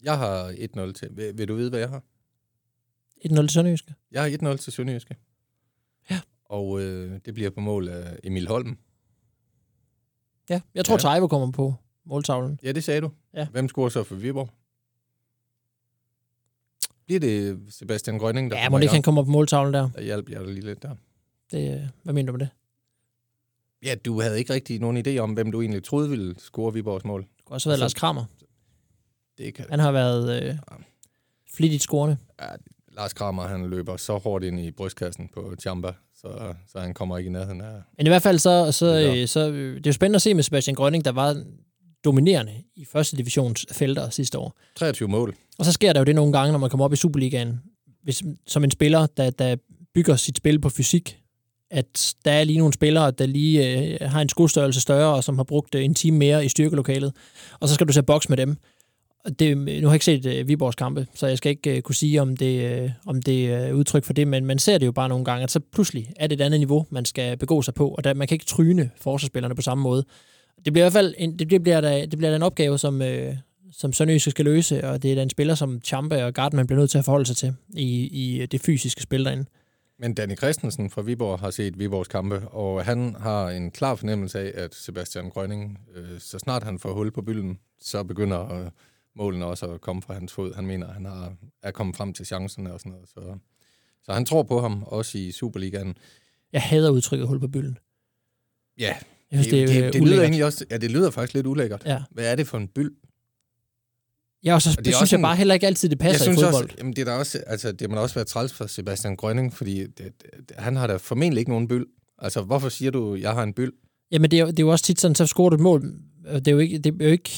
Jeg har 1-0 til. Vil, vil du vide, hvad jeg har? 1-0 til Sønderjyske. Jeg har 1-0 til Sønderjyske. Ja. Og øh, det bliver på mål af Emil Holm. Ja, jeg tror, Ja. Taivo kommer på måltavlen. Ja, det sagde du. Ja. Hvem scorer så for Viborg? Bliver det Sebastian Grønning, der Ja, må det ikke han kommer på måltavlen der? Der hjalp jeg dig lige lidt der. Det, øh, hvad mener du med det? Ja, du havde ikke rigtig nogen idé om, hvem du egentlig troede ville score Viborgs mål. Det kunne også være Altså- Lars Kramer. Det kan... Han har været øh, flittigt scorende. Ja, Lars Kramer, han løber så hårdt ind i brystkassen på Chamba, så, så han kommer ikke i nærheden af... Men i hvert fald så, så, er øh, så øh, det er jo spændende at se med Sebastian Grønning, der var dominerende i første divisions felter sidste år. 23 mål. Og så sker der jo det nogle gange, når man kommer op i Superligaen, hvis, som en spiller, der, der bygger sit spil på fysik, at der er lige nogle spillere, der lige øh, har en skostørrelse større, og som har brugt øh, en time mere i styrkelokalet. Og så skal du se boks med dem. Det, nu har jeg ikke set øh, Viborgs kampe, så jeg skal ikke øh, kunne sige, om det, øh, om det øh, er udtryk for det, men man ser det jo bare nogle gange, at så pludselig er det et andet niveau, man skal begå sig på, og der, man kan ikke tryne forsvarsspillerne på samme måde. Det bliver i hvert fald en, det bliver, da, det bliver da en opgave, som, øh, som Sønderjyske skal løse, og det er da en spiller, som Champa og man bliver nødt til at forholde sig til i, i det fysiske spil derinde. Men Danny Christensen fra Viborg har set Viborgs kampe, og han har en klar fornemmelse af, at Sebastian Grønning, øh, så snart han får hul på bylden, så begynder øh, målene også at komme fra hans fod. Han mener, at han har, er kommet frem til chancerne og sådan noget. Så, så han tror på ham, også i Superligaen. Jeg hader udtrykket hul på bylden. Ja, Jeg synes, det, det, det, det, lyder egentlig også, ja, det lyder faktisk lidt ulækkert. Ja. Hvad er det for en byld? Ja, og så Og det synes jeg en- bare heller ikke altid, det passer jeg i synes fodbold. også, jamen det, er da også, altså, det må da også være træls for Sebastian Grønning, fordi det, det, han har da formentlig ikke nogen byld. Altså, hvorfor siger du, jeg har en byld? Jamen, det er, det er jo også tit sådan, så scorer du et mål. Det er jo ikke, det er jo ikke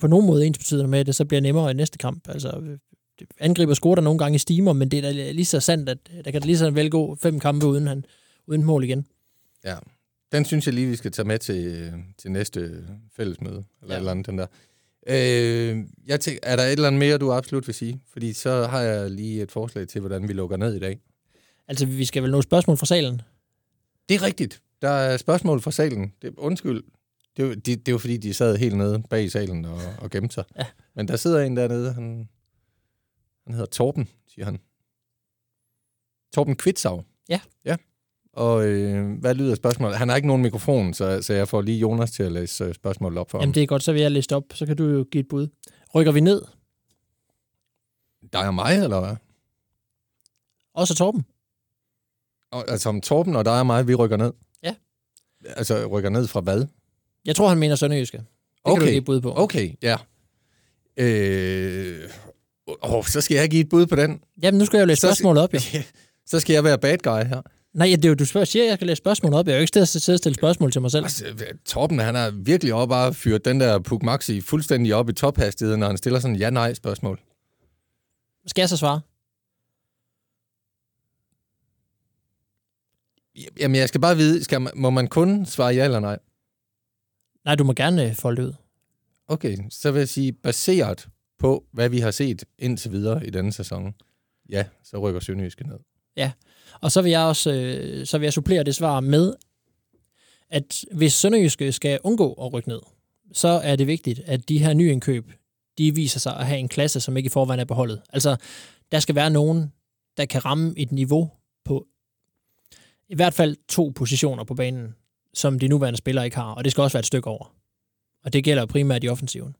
på nogen måde ens betydende med, at det så bliver nemmere i næste kamp. Altså, angriber scorer der nogle gange i stimer, men det er da lige så sandt, at der kan lige så vel gå fem kampe uden, han, uden mål igen. Ja, den synes jeg lige, vi skal tage med til, til næste fællesmøde, eller Ja. eller andet, den der. Øh, jeg tænker, er der et eller andet mere, du absolut vil sige? Fordi så har jeg lige et forslag til, hvordan vi lukker ned i dag. Altså, vi skal vel nå spørgsmål fra salen. Det er rigtigt. der er spørgsmål fra salen. Det, undskyld. Det, er jo- det, det jo fordi, de sad helt nede bag i salen og, og gemte sig. Ja. Men der sidder en dernede, han, han hedder Torben, siger han. Torben Kvitsau. Ja. Ja. Og øh, hvad lyder spørgsmålet? Han har ikke nogen mikrofon, så, så jeg får lige Jonas til at læse øh, spørgsmålet op for ham. Jamen, det er godt, så vil jeg læse det op. Så kan du jo give et bud. Rykker vi ned? Dig og mig, eller hvad? Også Torben? Og, altså om Torben og dig og mig, vi rykker ned? Ja. Altså rykker ned fra hvad? Jeg tror, han mener Sønderjyske. Det kan du give et bud på. Okay, ja. Øh, åh, så skal jeg give et bud på den. Jamen, nu skal jeg jo læse Så- spørgsmålet op, jo. Så skal jeg være bad guy her. Nej, ja, det er jo, du spørger, siger, at jeg skal læse spørgsmålet op. Jeg er jo ikke sted til at stille spørgsmål til mig selv. Altså, Torben, han har virkelig også bare fyret den der Puk Maxi fuldstændig op i tophastighed, når han stiller sådan ja-nej-spørgsmål. Skal jeg så svare? Jamen, jeg skal bare vide, skal man, må man kun svare ja eller nej? Nej, du må gerne øh, folde ud. Okay, så vil jeg sige, baseret på, hvad vi har set indtil videre i denne sæson, ja, så rykker Sønderjyske ned. Og så vil jeg også øh, så vil jeg supplere det svar med, at hvis Sønderjyske skal undgå at rykke ned, så er det vigtigt, at de her nyindkøb, de viser sig at have en klasse, som ikke i forvejen er på holdet. Altså, der skal være nogen, der kan ramme et niveau på i hvert fald to positioner på banen, som de nuværende spillere ikke har, og det skal også være et stykke over. Og det gælder primært i offensiven.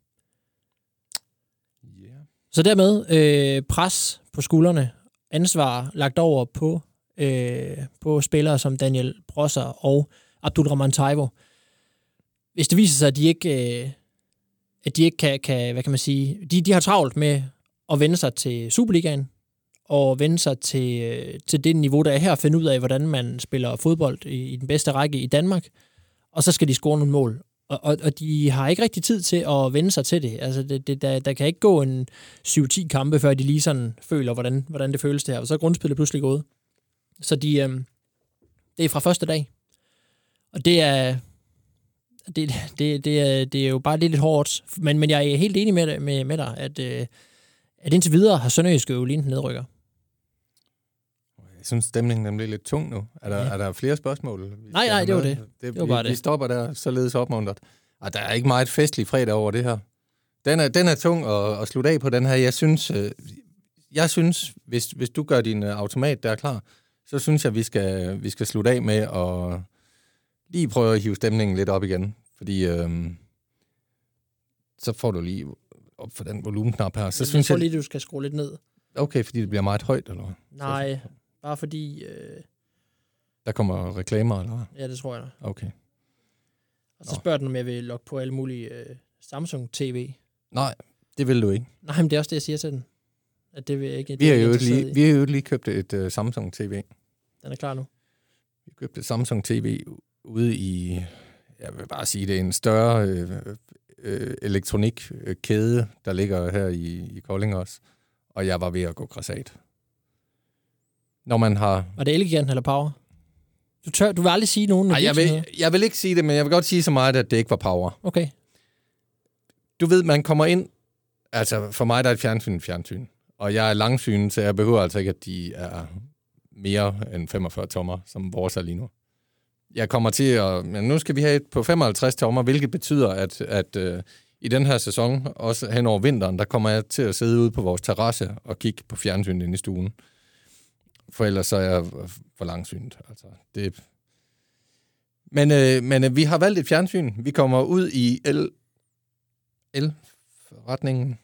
Yeah. Så dermed øh, pres på skuldrene, ansvar lagt over på, øh, på spillere som Daniel Brosser og Abdulrahman Taivo. Hvis det viser sig, at de ikke, øh, at de ikke kan, kan, hvad kan man sige, de, de har travlt med at vende sig til Superligaen, og vende sig til, øh, til det niveau, der er her, og finde ud af, hvordan man spiller fodbold i, i den bedste række i Danmark, og så skal de score nogle mål. Og, og, og de har ikke rigtig tid til at vende sig til det. Altså, det, det, der, der kan ikke gå en 7-10 kampe, før de lige sådan føler, hvordan, hvordan det føles det her. Og så er grundspillet pludselig gået. Så de, øh, det er fra første dag. Og det er, det, det, det, er, det er jo bare lidt, lidt hårdt. Men, men jeg er helt enig med, med, med dig, at, øh, at indtil videre har Sønderjyske jo lignet nedrykker. Jeg synes, stemningen den bliver lidt tung nu. Er der, Ja. er der flere spørgsmål? vi nej, have det var med? det. det, var vi, bare Vi det. stopper der, således opmuntret. Og der er ikke meget festlig fredag over det her. Den er, den er tung at, at slutte af på den her. Jeg synes, øh, jeg synes hvis, hvis du gør din øh, automat der klar, så synes jeg, vi skal, vi skal slutte af med at lige prøve at hive stemningen lidt op igen. Fordi øh, så får du lige op for den volumenknap her. Så Så synes jeg jeg, tror lige, du skal skrue lidt ned. okay, fordi det bliver meget højt, eller hvad? Nej, bare fordi... Øh, Der kommer reklamer, eller hvad? ja, det tror jeg. Okay. Og så Nå. spørger den, om jeg vil logge på alle mulige øh, Samsung TV. Nej, det vil du ikke. Nej, men det er også det, jeg siger til den. At det vil jeg ikke. Vi har jo jeg lige, vi har jo lige købt et uh, Samsung TV. Den er klar nu. Vi købte et Samsung TV ude i, jeg vil bare sige, det er en større øh, øh, elektronikkæde, der ligger her i, i Kolding også. Og jeg var ved at gå græsat. Når man har... Var det Elegant eller Power? Du, tør, du vil aldrig sige nogen af Ej, jeg, vil, jeg vil ikke sige det, men jeg vil godt sige så meget, at det ikke var power. Okay. Du ved, man kommer ind... Altså, for mig der er et fjernsyn et fjernsyn. Og jeg er langsyn, så jeg behøver altså ikke, at de er mere end 45 tommer, som vores er lige nu. Jeg kommer til at... Men nu skal vi have et på 55 tommer, hvilket betyder, at, at øh, i den her sæson, også hen over vinteren, der kommer jeg til at sidde ude på vores terrasse og kigge på fjernsynet inde i stuen. For ellers så er jeg for langsynet. Altså, det... Men, øh, men øh, vi har valgt et fjernsyn. Vi kommer ud i el, el-retningen.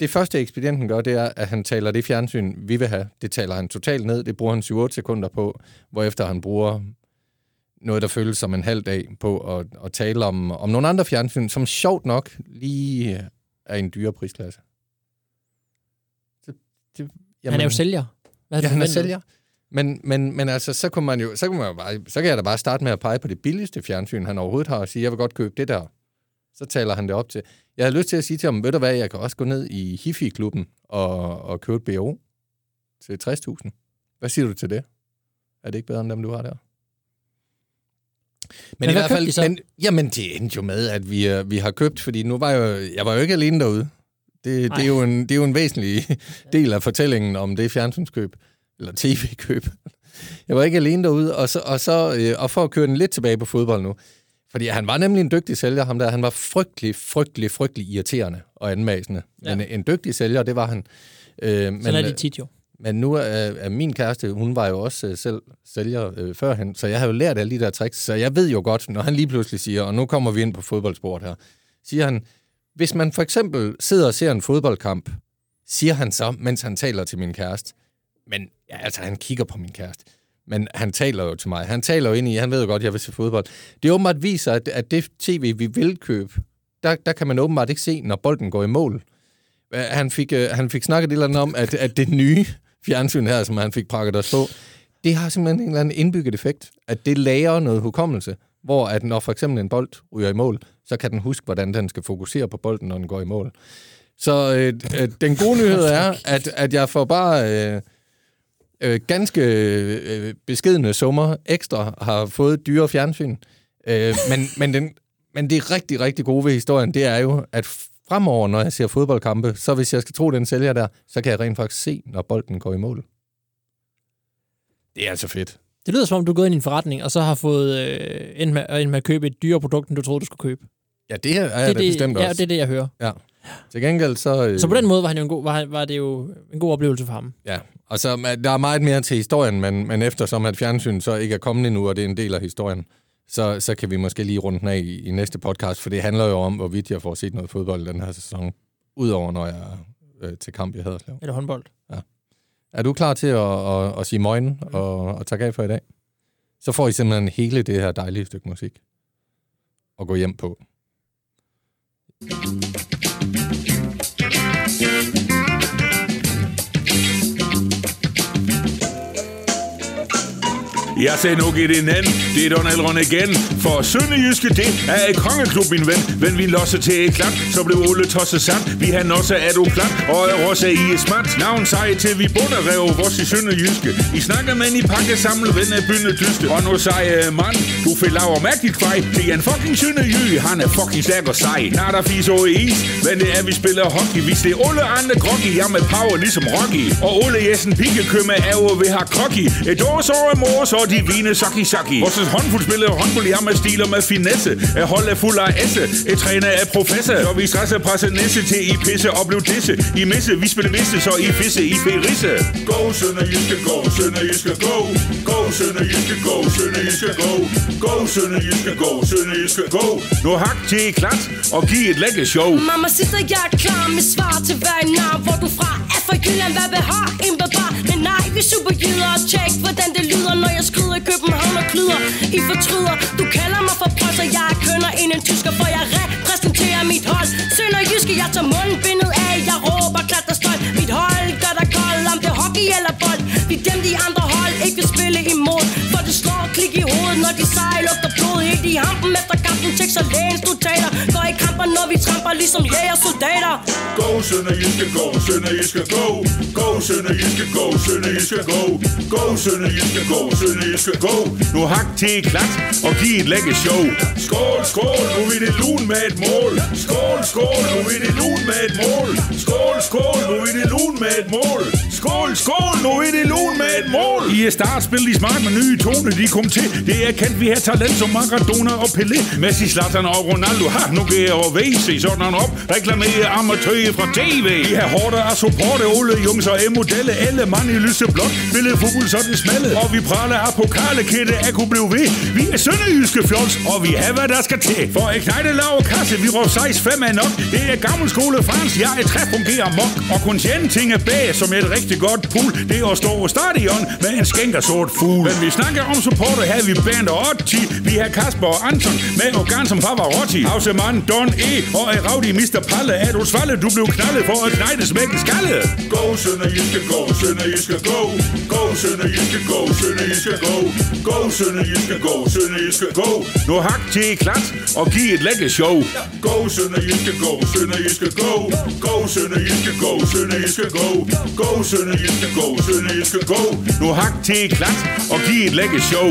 Det første ekspedienten gør, det er, at han taler det fjernsyn, vi vil have. Det taler han totalt ned. Det bruger han 7-8 sekunder på, hvorefter han bruger noget, der føles som en halv dag på at, at tale om, om nogle andre fjernsyn, som sjovt nok lige er en dyre prisklasse. Det, det, Han er jo sælger. Hvad Ja, han er sælger. Men, men, men altså, så kunne man jo, så, kunne man jo bare, så kan jeg da bare starte med at pege på det billigste fjernsyn, han overhovedet har, og sige, jeg vil godt købe det der. Så taler han det op til. Jeg har lyst til at sige til ham, ved du hvad, jeg kan også gå ned i Hifi-klubben og, og købe et BO til 60.000. Hvad siger du til det? Er det ikke bedre end dem, du har der? Men, Men i hvert fald, men, jamen det endte jo med, at vi, øh, vi har købt, fordi nu var jeg jo, jeg var jo ikke alene derude. Det, det, er jo en, det er jo en væsentlig del af fortællingen om det fjernsynskøb, eller tv-køb. jeg var ikke alene derude, og, så, og, så, øh, og for at køre den lidt tilbage på fodbold nu, fordi han var nemlig en dygtig sælger, ham der. Han var frygtelig, frygtelig, frygtelig irriterende og anmasende. Ja. Men en dygtig sælger, det var han. Øh, men, Sådan er de øh, tit jo. Men nu er, er min kæreste, hun var jo også øh, selv sælger øh, førhen, så jeg har jo lært alle de der tricks, så jeg ved jo godt, når han lige pludselig siger, og nu kommer vi ind på fodboldsport her, siger han, hvis man for eksempel sidder og ser en fodboldkamp, siger han så, mens han taler til min kæreste, men ja, altså han kigger på min kæreste, men han taler jo til mig. Han taler jo ind i, han ved jo godt, at jeg vil se fodbold. Det åbenbart viser, at, at det tv, vi vil købe, der, der kan man åbenbart ikke se, når bolden går i mål. Han fik, øh, han fik snakket et eller andet om, at, at det nye fjernsyn her, som han fik prakket os på, det har simpelthen en eller anden indbygget effekt, at det lærer noget hukommelse, hvor at når for eksempel en bold ryger i mål, så kan den huske, hvordan den skal fokusere på bolden, når den går i mål. Så øh, øh, den gode nyhed er, at, at jeg får bare øh, øh, ganske øh, beskedende summer ekstra har fået dyre fjernsyn. Øh, men, men, den, men det rigtig, rigtig gode ved historien, det er jo, at fremover, når jeg ser fodboldkampe, så hvis jeg skal tro den sælger der, så kan jeg rent faktisk se, når bolden går i mål. Det er altså fedt. Det lyder som om, du er gået ind i en forretning, og så har fået øh, endt, med, endt med at købe et dyrere produkt, end du troede, du skulle købe. Ja, det er jeg det, da bestemt ja, også. det er det, jeg hører. Ja. Til gengæld så... Øh, Så på den måde var, han jo en god, var, var det jo en god oplevelse for ham. Ja, og så der er meget mere til historien, men, men eftersom at fjernsyn så ikke er kommet endnu, og det er en del af historien, så, så kan vi måske lige runde den af i, i næste podcast, for det handler jo om, hvorvidt jeg får set noget fodbold den her sæson, udover når jeg er øh, til kamp i Haderslev. Eller håndbold. Er du klar til at, at, at sige morgen og, og tage af for i dag? Så får I simpelthen hele det her dejlige stykke musik at gå hjem på. Jeg sagde nu giv det en anden. Det er Donald Elrond igen. For Sønderjyske, det er et kongeklub, min ven. Men vi losser til et klap, så blev Ole tosset sand. Vi har også er du klap, og er også i et smart. Navn sej til vi bunder rev vores i Sønderjyske. I snakker med i pakke samlet, ven af bynde dyste. Og nu sej øh, mand, du fik laver mærkeligt fej. Det er en fucking Sønderjyge, han er fucking stærk og sej. Når der fis over is, men det er vi spiller hockey. Hvis det er Ole andre groggy, jeg med power ligesom Rocky. Og Ole Jessen pikkekømme er jo ved har krokki. Et år så er mor, så de vine saki saki. Vores håndfuld spiller håndbold, jeg med stil og med finesse. Er hold er fuld af esse. Et træner er professor. Så vi stresser presse næse til I pisse og blev disse. I misse, vi spiller visse, så I fisse, I ferisse. Go, Sønderjyske, go, Sønderjyske, go. Go, Sønderjyske, go, Sønderjyske, go. Go, Sønderjyske, go, Sønderjyske, go. Nu hak til klat og giv et lækker show. Mamma sitter jeg er klar med svar til hver navn Hvor du fra er fra Jylland, hvad have en bevar Men nej, vi er superjyder og tjek hvordan det lyder Når jeg skrider København og klyder I fortryder, du kalder mig for prøsser Jeg er kønner end en tysker, for jeg repræsenterer mit hold. Sønderjyske, jeg tager mundbindet af. Jeg råber klat og stolt. Mit hold gør dig kold, om det er hockey eller bold. Vi dem, de andre hold ikke vil spille imod. For det slår klik i hovedet, når de sejl lugter i hampen efter kampen, tekster lægens notater Går i kamper, når vi tramper ligesom jægersoldater Go, Sønderjyske, go, Sønderjyske, go. Go, Sønderjyske, go, Sønderjyske, go. Go, Sønderjyske, go, Sønderjyske, go. Nu hak til klat og giv et lække show. Skål, skål, nu er det lun med et mål. Skål, skål, nu er det lun med et mål. Skål, skål, nu er det lun med et mål. Skål, skål, nu er det lun med et mål. I er startspil, de smart med nye tone, de kom til. Det er kendt, vi har talent som Maradona Maradona og Pelé. Messi, Zlatan og Ronaldo, ha, nu kan jeg over VC, sådan op. Reklamere amatører fra TV. Vi har hårde af supporte, Ole Jungs og M-modelle. Alle mand i lyse blot. spille fodbold sådan smalle. Og vi praler af pokalekætte, at kunne blive ved. Vi er sønderjyske fjols, og vi har hvad der skal til. For et knejde lav kasse, vi råber 6-5 er nok. Det er gammel skole Frans, jeg er træ fungerer mok. Og kun tjene ting er bag, som et rigtig godt pool. Det er at stå på stadion med en skænker sort fugl. Men vi snakker om supporter, her vi band og 80. Vi har Kasper og Anton med organ som Pavarotti. Hausemann, Don E. og er Raudi Mr. Palle. Er du svalle, du blev knaldet for at knejde smæk i skalle. Go, Sønderjyske, go, Sønderjyske, go. Go, Sønderjyske, go, Sønderjyske, go. Go, Sønderjyske, go, Sønderjyske, go. Nu hak til klat og giv et lækker show. Go, Sønderjyske, go, Sønderjyske, go. Go, Sønderjyske, go, Sønderjyske, go. Go, Sønderjyske, go, Sønderjyske, go. Nu hak til klat og giv et lækker show.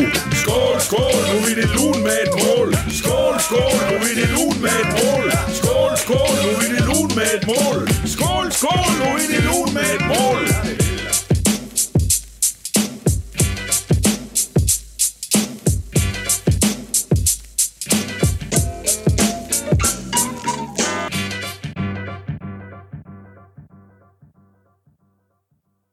Skål, skål, nu er det lun med et mål. Skål, skål, nu er det lun med et mål. Skål, skål, nu er det lun med et mål.